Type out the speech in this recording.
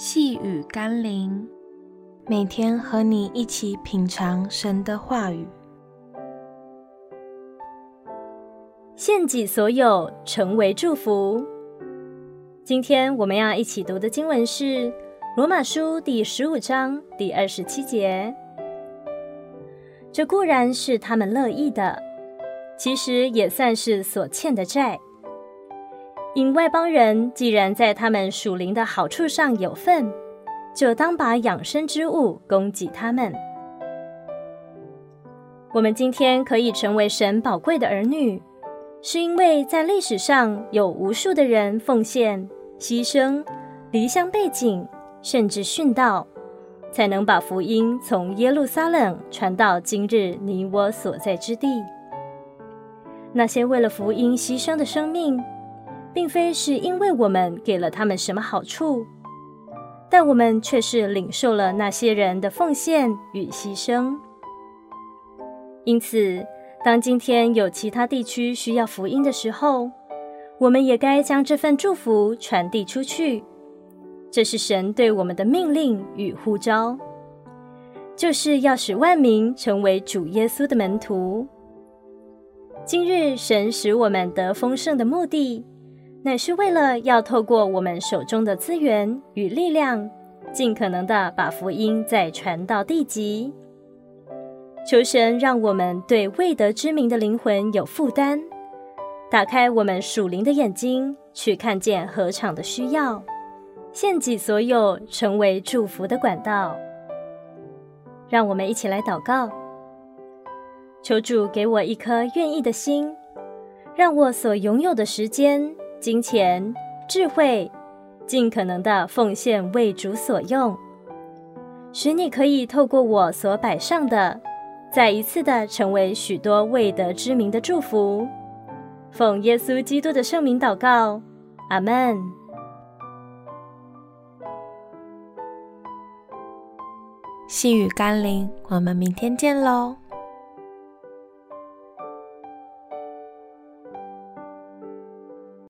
细雨甘霖，每天和你一起品尝神的话语，献己所有，成为祝福。今天我们要一起读的经文是《罗马书》第十五章第二十七节。这固然是他们乐意的，其实也算是所欠的债。因外邦人既然在他们属灵的好处上有份，就当把养生之物供给他们。我们今天可以成为神宝贵的儿女，是因为在历史上有无数的人奉献、牺牲、离乡背井，甚至殉道，才能把福音从耶路撒冷传到今日你我所在之地。那些为了福音牺牲的生命，并非是因为我们给了他们什么好处，但我们却是领受了那些人的奉献与牺牲。因此，当今天有其他地区需要福音的时候，我们也该将这份祝福传递出去。这是神对我们的命令与呼召，就是要使万民成为主耶稣的门徒。今日神使我们得丰盛的目的，乃是为了要透过我们手中的资源与力量，尽可能的把福音再传到地极。求神让我们对未得之名的灵魂有负担，打开我们属灵的眼睛，去看见何场的需要，献己所有，成为祝福的管道。让我们一起来祷告，求主给我一颗愿意的心，让我所拥有的时间。金钱、智慧，尽可能的奉献为主所用，使你可以透过我所摆上的，再一次的成为许多未得之名的祝福。奉耶稣基督的圣名祷告，阿门。细雨甘霖，我们明天见喽。